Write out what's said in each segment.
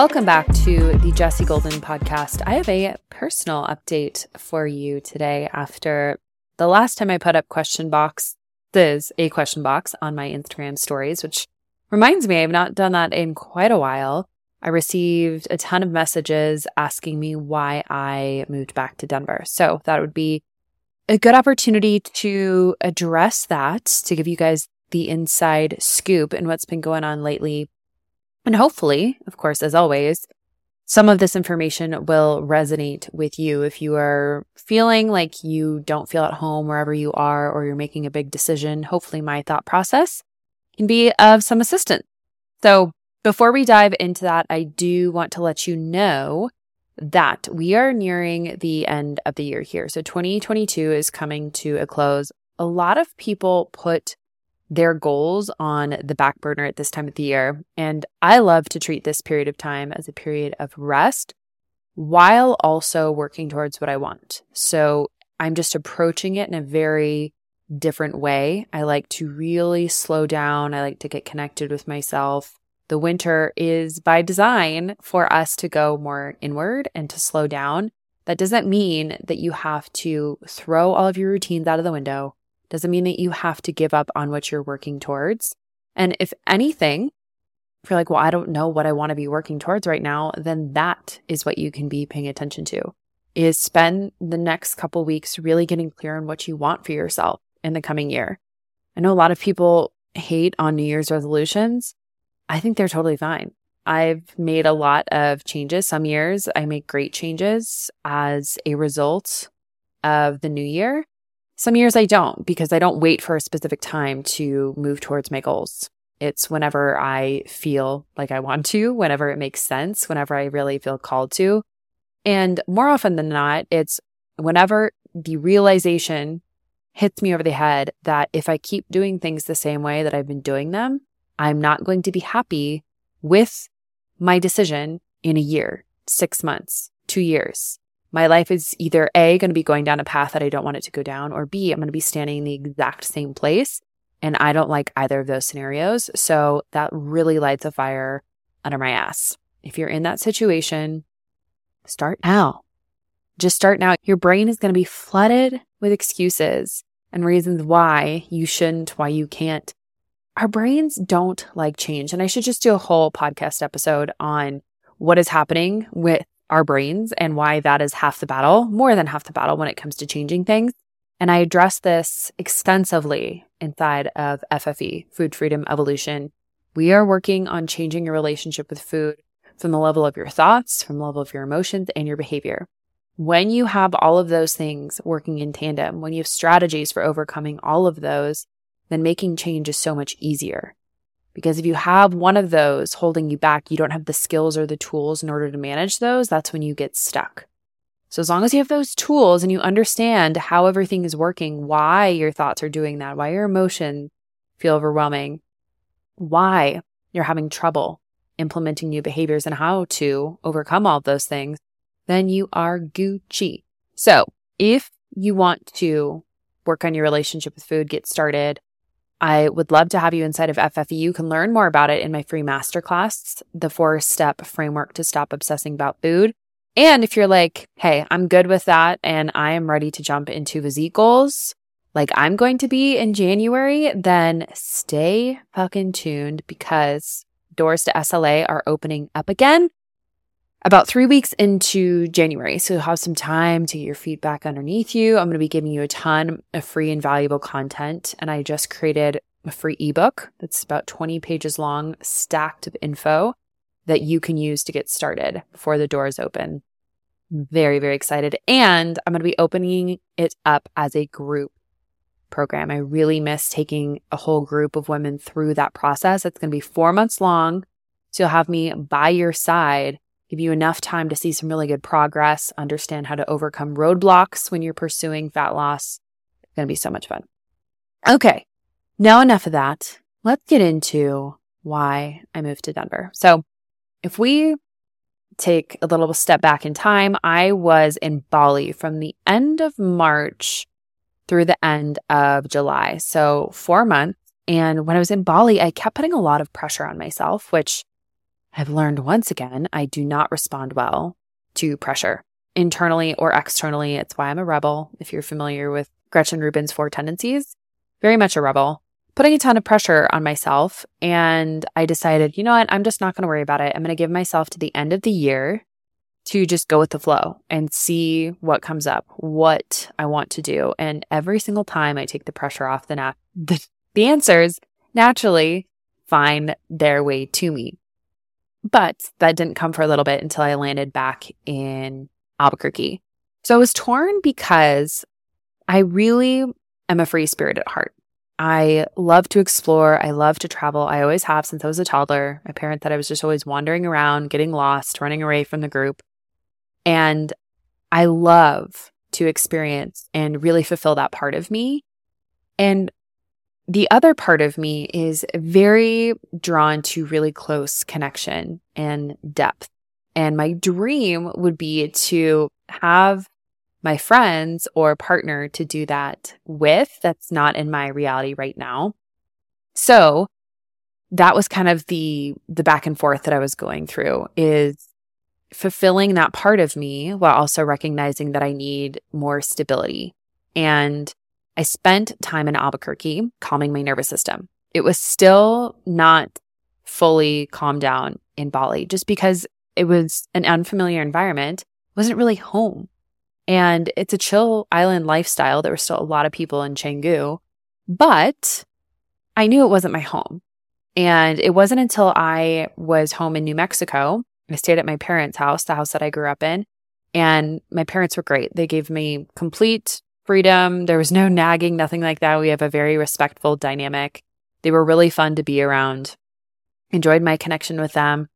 Welcome back to the Jessie Golden podcast. I have a personal update for you today after the last time I put up question box, is a question box on my Instagram stories, which reminds me I've not done that in quite a while. I received a ton of messages asking me why I moved back to Denver. So that would be a good opportunity to address that, to give you guys the inside scoop and what's been going on lately and hopefully, of course, as always, some of this information will resonate with you if you are feeling like you don't feel at home wherever you are or you're making a big decision. Hopefully, my thought process can be of some assistance. So, before we dive into that, I do want to let you know that we are nearing the end of the year here. So, 2022 is coming to a close. A lot of people put their goals on the back burner at this time of the year. And I love to treat this period of time as a period of rest while also working towards what I want. So I'm just approaching it in a very different way. I like to really slow down. I like to get connected with myself. The winter is by design for us to go more inward and to slow down. That doesn't mean that you have to throw all of your routines out of the window doesn't mean that you have to give up on what you're working towards. And if anything, if you're like, well, I don't know what I want to be working towards right now, then that is what you can be paying attention to is spend the next couple weeks really getting clear on what you want for yourself in the coming year. I know a lot of people hate on New Year's resolutions. I think they're totally fine. I've made a lot of changes. Some years I make great changes as a result of the new year. Some years I don't because I don't wait for a specific time to move towards my goals. It's whenever I feel like I want to, whenever it makes sense, whenever I really feel called to. And more often than not, it's whenever the realization hits me over the head that if I keep doing things the same way that I've been doing them, I'm not going to be happy with my decision in a year, six months, two years my life is either A, going to be going down a path that I don't want it to go down, or B, I'm going to be standing in the exact same place. And I don't like either of those scenarios. So that really lights a fire under my ass. If you're in that situation, start now. Just start now. Your brain is going to be flooded with excuses and reasons why you shouldn't, why you can't. Our brains don't like change. And I should just do a whole podcast episode on what is happening with our brains and why that is half the battle, more than half the battle when it comes to changing things. And I address this extensively inside of FFE, Food Freedom Evolution. We are working on changing your relationship with food from the level of your thoughts, from the level of your emotions and your behavior. When you have all of those things working in tandem, when you have strategies for overcoming all of those, then making change is so much easier. Because if you have one of those holding you back, you don't have the skills or the tools in order to manage those, that's when you get stuck. So, as long as you have those tools and you understand how everything is working, why your thoughts are doing that, why your emotions feel overwhelming, why you're having trouble implementing new behaviors and how to overcome all those things, then you are Gucci. So, if you want to work on your relationship with food, get started, I would love to have you inside of FFE. You can learn more about it in my free masterclass, the four step framework to stop obsessing about food. And if you're like, hey, I'm good with that and I am ready to jump into physique goals, like I'm going to be in January, then stay fucking tuned because doors to SLA are opening up again about three weeks into January. So have some time to get your feedback underneath you. I'm going to be giving you a ton of free and valuable content. And I just created a free ebook that's about 20 pages long, stacked of info that you can use to get started before the doors open. Very, very excited. And I'm going to be opening it up as a group program. I really miss taking a whole group of women through that process. It's going to be four months long. So you'll have me by your side give you enough time to see some really good progress, understand how to overcome roadblocks when you're pursuing fat loss. It's going to be so much fun. Okay. Now enough of that. Let's get into why I moved to Denver. So if we take a little step back in time, I was in Bali from the end of March through the end of July. So four months. And when I was in Bali, I kept putting a lot of pressure on myself, which I've learned once again, I do not respond well to pressure internally or externally. It's why I'm a rebel. If you're familiar with Gretchen Rubin's four tendencies, very much a rebel, putting a ton of pressure on myself. And I decided, you know what? I'm just not going to worry about it. I'm going to give myself to the end of the year to just go with the flow and see what comes up, what I want to do. And every single time I take the pressure off, the, na- the, the answers naturally find their way to me. But that didn't come for a little bit until I landed back in Albuquerque. So I was torn because I really am a free spirit at heart. I love to explore. I love to travel. I always have since I was a toddler. My parents said I was just always wandering around, getting lost, running away from the group. And I love to experience and really fulfill that part of me. And the other part of me is very drawn to really close connection and depth. And my dream would be to have my friends or partner to do that with that's not in my reality right now. So that was kind of the the back and forth that I was going through is fulfilling that part of me while also recognizing that I need more stability. And I spent time in Albuquerque calming my nervous system. It was still not fully calmed down in Bali just because it was an unfamiliar environment, wasn't really home. And it's a chill island lifestyle. There were still a lot of people in Canggu, but I knew it wasn't my home. And it wasn't until I was home in New Mexico I stayed at my parents' house, the house that I grew up in. And my parents were great. They gave me complete freedom. There was no nagging, nothing like that. We have a very respectful dynamic. They were really fun to be around. Enjoyed my connection with them.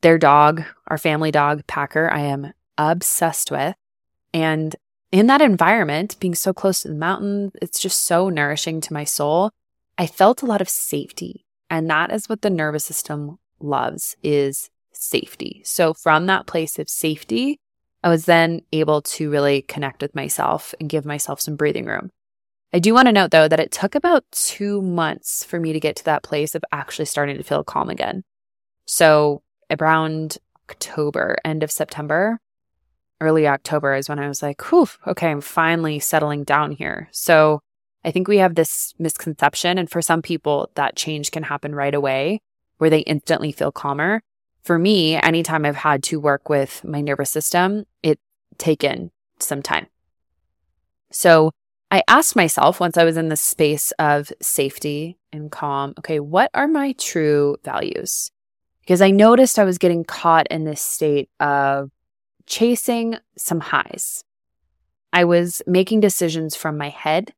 Their dog, our family dog, Packer, I am obsessed with. And in that environment, being so close to the mountains, it's just so nourishing to my soul. I felt a lot of safety. And that is what the nervous system loves is safety. So from that place of safety, I was then able to really connect with myself and give myself some breathing room. I do want to note though that it took about two months for me to get to that place of actually starting to feel calm again. So around October, end of September, early October is when I was like, whew, okay, I'm finally settling down here. So I think we have this misconception. And for some people, that change can happen right away where they instantly feel calmer for me, anytime I've had to work with my nervous system, it's taken some time. So I asked myself once I was in the space of safety and calm, okay, what are my true values? Because I noticed I was getting caught in this state of chasing some highs. I was making decisions from my head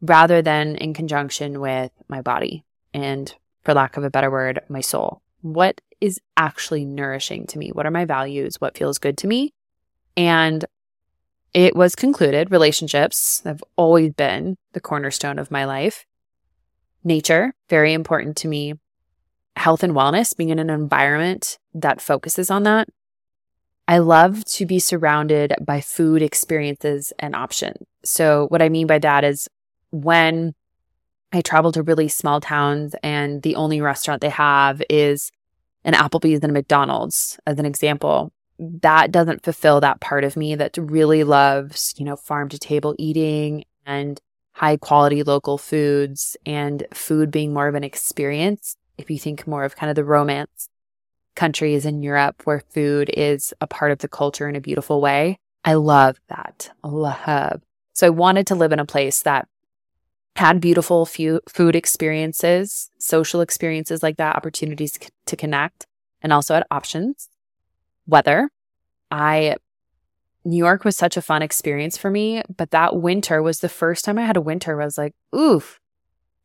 rather than in conjunction with my body and, for lack of a better word, my soul. What is actually nourishing to me? What are my values? What feels good to me? And it was concluded relationships have always been the cornerstone of my life. Nature, very important to me. Health and wellness, being in an environment that focuses on that. I love to be surrounded by food experiences and options. So, what I mean by that is when I travel to really small towns and the only restaurant they have is an Applebee's and a McDonald's as an example, that doesn't fulfill that part of me that really loves, you know, farm to table eating and high quality local foods and food being more of an experience. If you think more of kind of the romance countries in Europe where food is a part of the culture in a beautiful way, I love that. Love. So I wanted to live in a place that had beautiful food experiences, social experiences like that, opportunities to connect, and also had options. Weather. I, New York was such a fun experience for me, but that winter was the first time I had a winter where I was like, oof,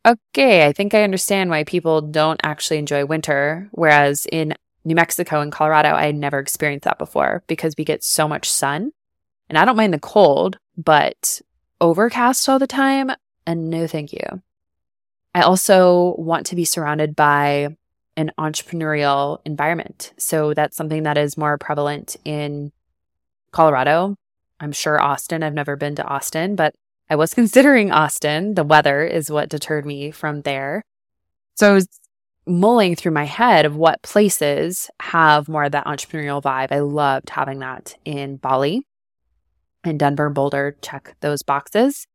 okay, I think I understand why people don't actually enjoy winter. Whereas in New Mexico and Colorado, I had never experienced that before because we get so much sun. And I don't mind the cold, but overcast all the time, and no thank you. I also want to be surrounded by an entrepreneurial environment. So that's something that is more prevalent in Colorado. I'm sure Austin. I've never been to Austin, but I was considering Austin. The weather is what deterred me from there. So I was mulling through my head of what places have more of that entrepreneurial vibe. I loved having that in Bali and Denver, Boulder, check those boxes.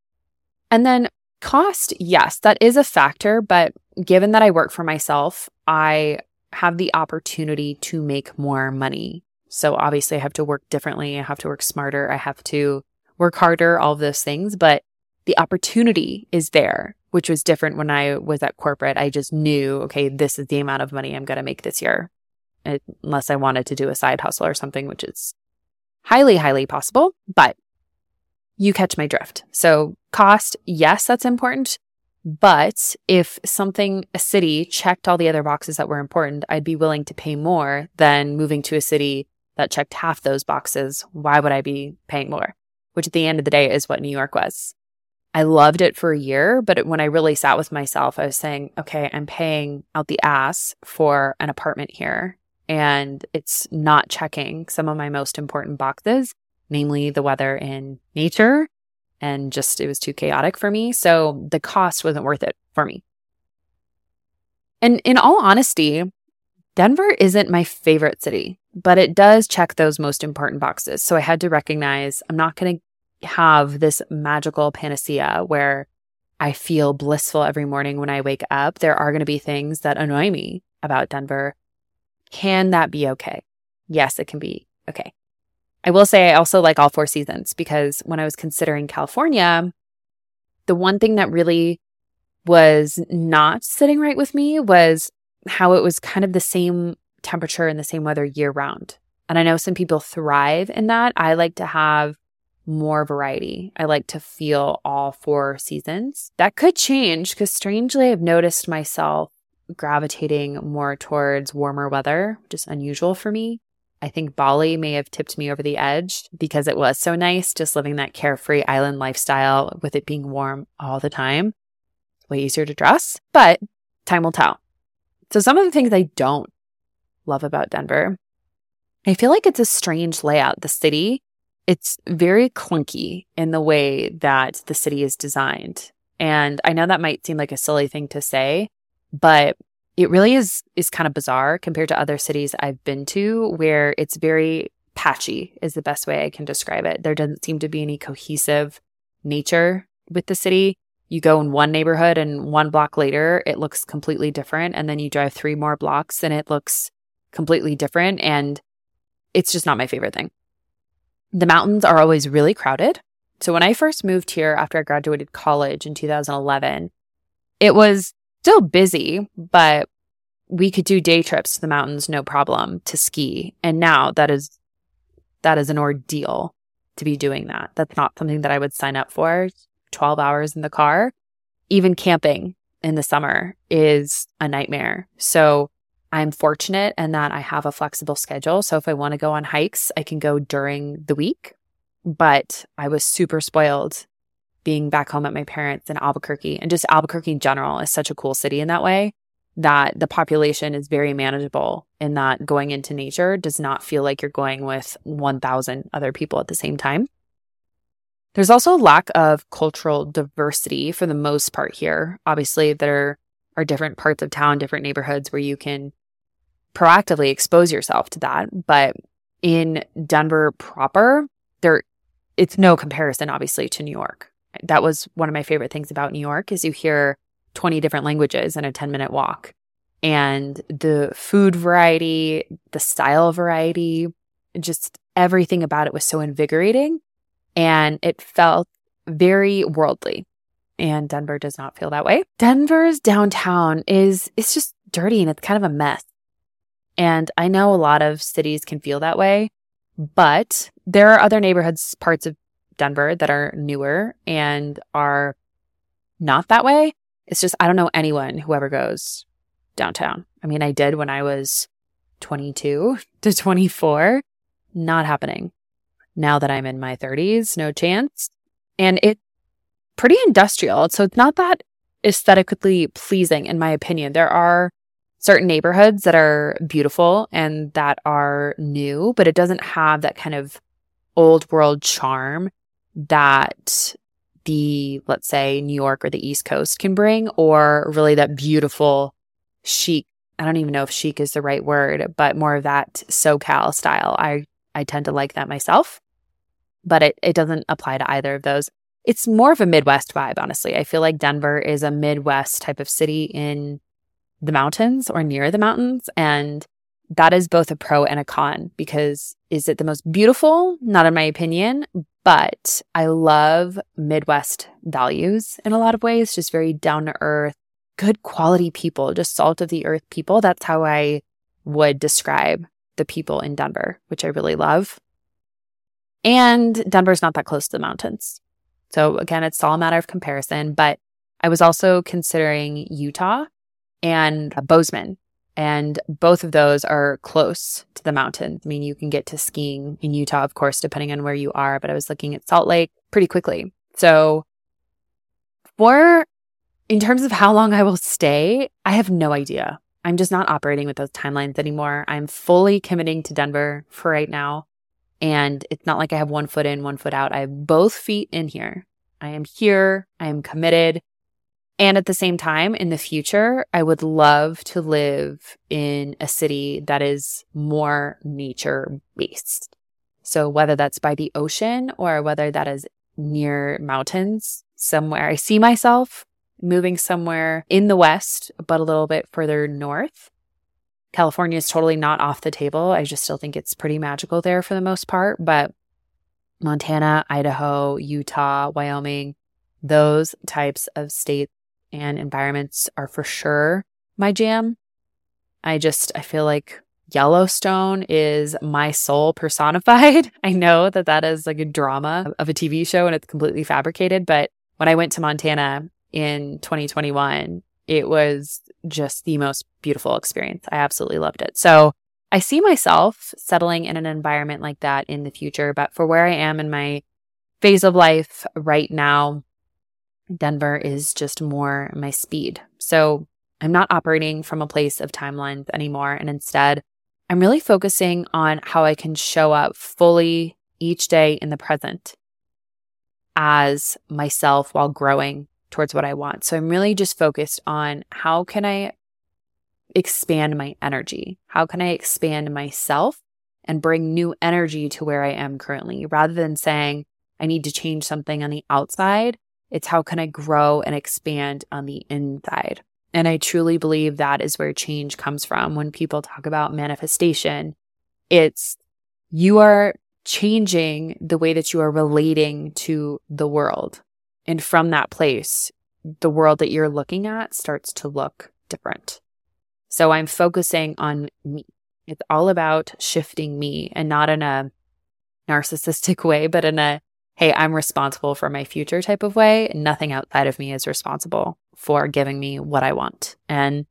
And then cost, yes, that is a factor. But given that I work for myself, I have the opportunity to make more money. So obviously, I have to work differently. I have to work smarter. I have to work harder, all of those things. But the opportunity is there, which was different when I was at corporate. I just knew, okay, this is the amount of money I'm going to make this year, unless I wanted to do a side hustle or something, which is highly, highly possible. But you catch my drift. So, cost, yes, that's important. But if something, a city checked all the other boxes that were important, I'd be willing to pay more than moving to a city that checked half those boxes. Why would I be paying more? Which at the end of the day is what New York was. I loved it for a year, but when I really sat with myself, I was saying, okay, I'm paying out the ass for an apartment here and it's not checking some of my most important boxes, namely the weather and nature. And just it was too chaotic for me. So the cost wasn't worth it for me. And in all honesty, Denver isn't my favorite city, but it does check those most important boxes. So I had to recognize I'm not going to have this magical panacea where I feel blissful every morning when I wake up. There are going to be things that annoy me about Denver. Can that be okay? Yes, it can be okay. I will say I also like all four seasons because when I was considering California, the one thing that really was not sitting right with me was how it was kind of the same temperature and the same weather year round. And I know some people thrive in that. I like to have more variety. I like to feel all four seasons. That could change because strangely, I've noticed myself gravitating more towards warmer weather, which is unusual for me. I think Bali may have tipped me over the edge because it was so nice just living that carefree island lifestyle with it being warm all the time. Way easier to dress, but time will tell. So, some of the things I don't love about Denver, I feel like it's a strange layout. The city it's very clunky in the way that the city is designed. And I know that might seem like a silly thing to say, but it really is is kind of bizarre compared to other cities I've been to where it's very patchy is the best way I can describe it. There doesn't seem to be any cohesive nature with the city. You go in one neighborhood and one block later it looks completely different and then you drive three more blocks and it looks completely different and it's just not my favorite thing. The mountains are always really crowded. So when I first moved here after I graduated college in 2011, it was still busy, but we could do day trips to the mountains no problem to ski. And now that is that is an ordeal to be doing that. That's not something that I would sign up for. 12 hours in the car. Even camping in the summer is a nightmare. So I'm fortunate in that I have a flexible schedule. So if I want to go on hikes, I can go during the week. But I was super spoiled being back home at my parents in Albuquerque. And just Albuquerque in general is such a cool city in that way that the population is very manageable in that going into nature does not feel like you're going with 1,000 other people at the same time. There's also a lack of cultural diversity for the most part here. Obviously, there are different parts of town, different neighborhoods where you can proactively expose yourself to that. But in Denver proper, there it's no comparison obviously to New York. That was one of my favorite things about New York is you hear 20 different languages in a 10 minute walk. And the food variety, the style variety, just everything about it was so invigorating and it felt very worldly. And Denver does not feel that way. Denver's downtown is it's just dirty and it's kind of a mess. And I know a lot of cities can feel that way, but there are other neighborhoods, parts of Denver that are newer and are not that way. It's just, I don't know anyone who ever goes downtown. I mean, I did when I was 22 to 24. Not happening. Now that I'm in my 30s, no chance. And it's pretty industrial. So it's not that aesthetically pleasing, in my opinion. There are certain neighborhoods that are beautiful and that are new, but it doesn't have that kind of old world charm that the, let's say, New York or the East Coast can bring, or really that beautiful, chic I don't even know if chic is the right word, but more of that SoCal style. I, I tend to like that myself, but it, it doesn't apply to either of those. It's more of a Midwest vibe, honestly. I feel like Denver is a Midwest type of city in the mountains or near the mountains. And that is both a pro and a con because is it the most beautiful? Not in my opinion, but I love Midwest values in a lot of ways, just very down to earth, good quality people, just salt of the earth people. That's how I would describe the people in Denver, which I really love. And Denver's not that close to the mountains. So again, it's all a matter of comparison, but I was also considering Utah and Bozeman. And both of those are close to the mountains. I mean, you can get to skiing in Utah, of course, depending on where you are, but I was looking at Salt Lake pretty quickly. So for in terms of how long I will stay, I have no idea. I'm just not operating with those timelines anymore. I'm fully committing to Denver for right now. And it's not like I have one foot in, one foot out. I have both feet in here. I am here. I am committed. And at the same time, in the future, I would love to live in a city that is more nature based. So whether that's by the ocean or whether that is near mountains somewhere, I see myself moving somewhere in the West, but a little bit further north. California is totally not off the table. I just still think it's pretty magical there for the most part. But Montana, Idaho, Utah, Wyoming, those types of states and environments are for sure my jam. I just, I feel like Yellowstone is my soul personified. I know that that is like a drama of a TV show and it's completely fabricated. But when I went to Montana, in 2021, it was just the most beautiful experience. I absolutely loved it. So I see myself settling in an environment like that in the future. But for where I am in my phase of life right now, Denver is just more my speed. So I'm not operating from a place of timelines anymore. And instead, I'm really focusing on how I can show up fully each day in the present as myself while growing towards what I want. So I'm really just focused on how can I expand my energy? How can I expand myself and bring new energy to where I am currently rather than saying I need to change something on the outside? It's how can I grow and expand on the inside? And I truly believe that is where change comes from. When people talk about manifestation, it's you are changing the way that you are relating to the world. And from that place, the world that you're looking at starts to look different. So I'm focusing on me. It's all about shifting me and not in a narcissistic way, but in a, hey, I'm responsible for my future type of way. Nothing outside of me is responsible for giving me what I want. And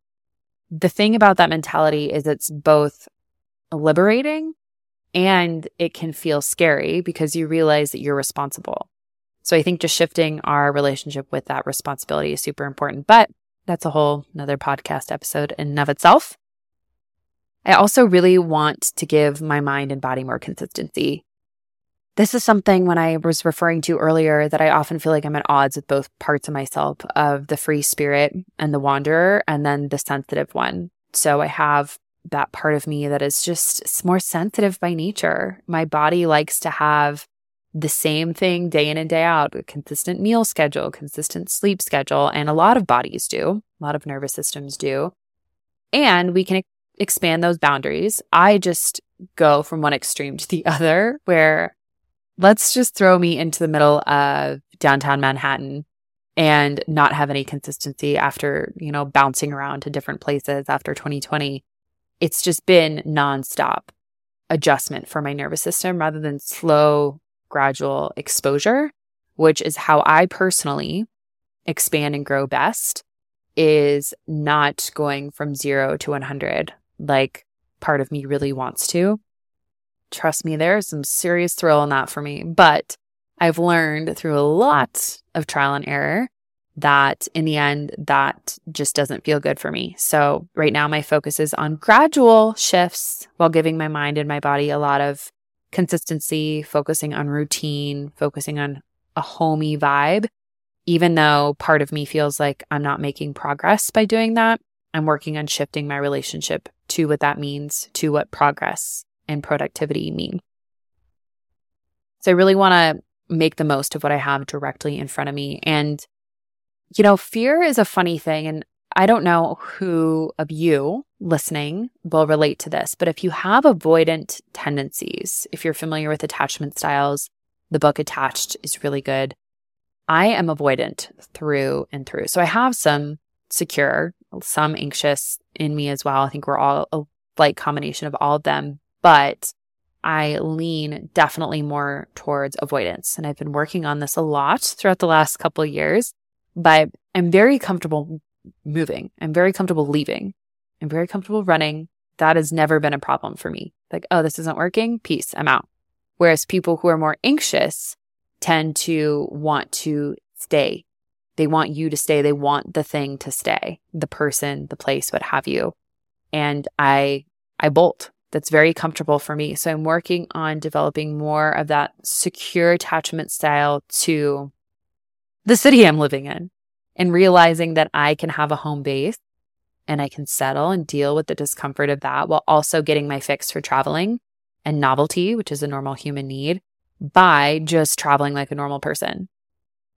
the thing about that mentality is it's both liberating and it can feel scary because you realize that you're responsible. So I think just shifting our relationship with that responsibility is super important. But that's a whole another podcast episode in and of itself. I also really want to give my mind and body more consistency. This is something when I was referring to earlier that I often feel like I'm at odds with both parts of myself of the free spirit and the wanderer and then the sensitive one. So I have that part of me that is just more sensitive by nature. My body likes to have the same thing day in and day out, a consistent meal schedule, consistent sleep schedule. And a lot of bodies do, a lot of nervous systems do. And we can expand those boundaries. I just go from one extreme to the other, where let's just throw me into the middle of downtown Manhattan and not have any consistency after, you know, bouncing around to different places after 2020. It's just been nonstop adjustment for my nervous system rather than slow gradual exposure, which is how I personally expand and grow best, is not going from zero to 100 like part of me really wants to. Trust me, there's some serious thrill in that for me. But I've learned through a lot of trial and error that in the end, that just doesn't feel good for me. So right now, my focus is on gradual shifts while giving my mind and my body a lot of consistency, focusing on routine, focusing on a homey vibe, even though part of me feels like I'm not making progress by doing that. I'm working on shifting my relationship to what that means, to what progress and productivity mean. So I really want to make the most of what I have directly in front of me. And, you know, fear is a funny thing. And I don't know who of you listening will relate to this, but if you have avoidant tendencies, if you're familiar with attachment styles, the book Attached is really good. I am avoidant through and through. So I have some secure, some anxious in me as well. I think we're all a like combination of all of them, but I lean definitely more towards avoidance. And I've been working on this a lot throughout the last couple years, but I'm very comfortable moving. I'm very comfortable leaving. I'm very comfortable running. That has never been a problem for me. Like, oh, this isn't working. Peace. I'm out. Whereas people who are more anxious tend to want to stay. They want you to stay. They want the thing to stay, the person, the place, what have you. And I, I bolt. That's very comfortable for me. So I'm working on developing more of that secure attachment style to the city I'm living in and realizing that I can have a home base and I can settle and deal with the discomfort of that while also getting my fix for traveling and novelty, which is a normal human need, by just traveling like a normal person.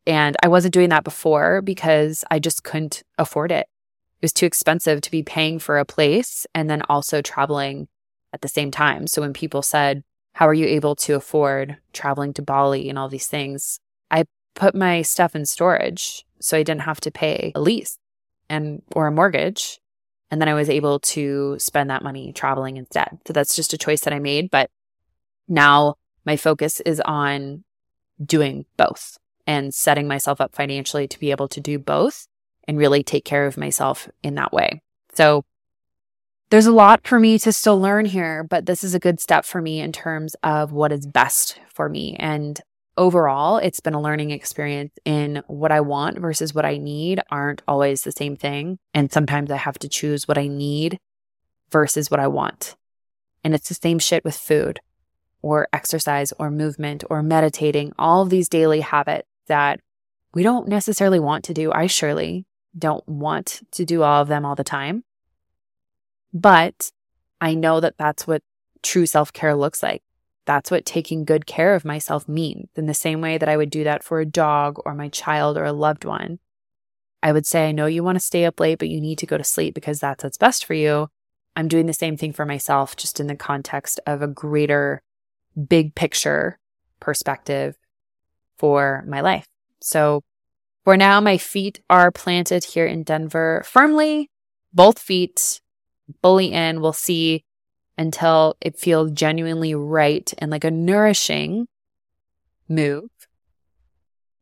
And I wasn't doing that before because I just couldn't afford it. It was too expensive to be paying for a place and then also traveling at the same time. So when people said, How are you able to afford traveling to Bali and all these things? I put my stuff in storage so I didn't have to pay a lease and or a mortgage. And then I was able to spend that money traveling instead. So that's just a choice that I made. But now my focus is on doing both and setting myself up financially to be able to do both and really take care of myself in that way. So there's a lot for me to still learn here, but this is a good step for me in terms of what is best for me. And overall, it's been a learning experience in what I want versus what I need aren't always the same thing. And sometimes I have to choose what I need versus what I want. And it's the same shit with food or exercise or movement or meditating, all of these daily habits that we don't necessarily want to do. I surely don't want to do all of them all the time. But I know that that's what true self care looks like. That's what taking good care of myself means. In the same way that I would do that for a dog or my child or a loved one, I would say, I know you want to stay up late, but you need to go to sleep because that's what's best for you. I'm doing the same thing for myself, just in the context of a greater big picture perspective for my life. So for now, my feet are planted here in Denver firmly, both feet fully in. We'll see until it feels genuinely right and like a nourishing move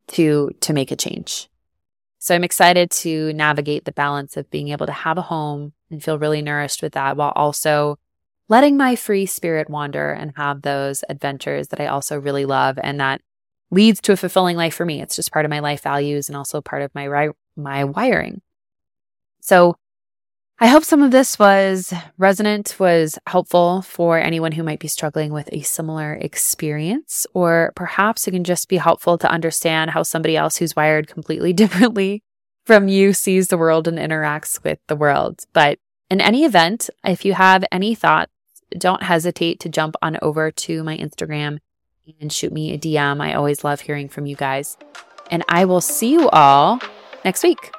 to to make a change. So I'm excited to navigate the balance of being able to have a home and feel really nourished with that while also letting my free spirit wander and have those adventures that I also really love and that leads to a fulfilling life for me. It's just part of my life values and also part of my my wiring. So I hope some of this was resonant, was helpful for anyone who might be struggling with a similar experience, or perhaps it can just be helpful to understand how somebody else who's wired completely differently from you sees the world and interacts with the world. But in any event, if you have any thoughts, don't hesitate to jump on over to my Instagram and shoot me a DM. I always love hearing from you guys. And I will see you all next week.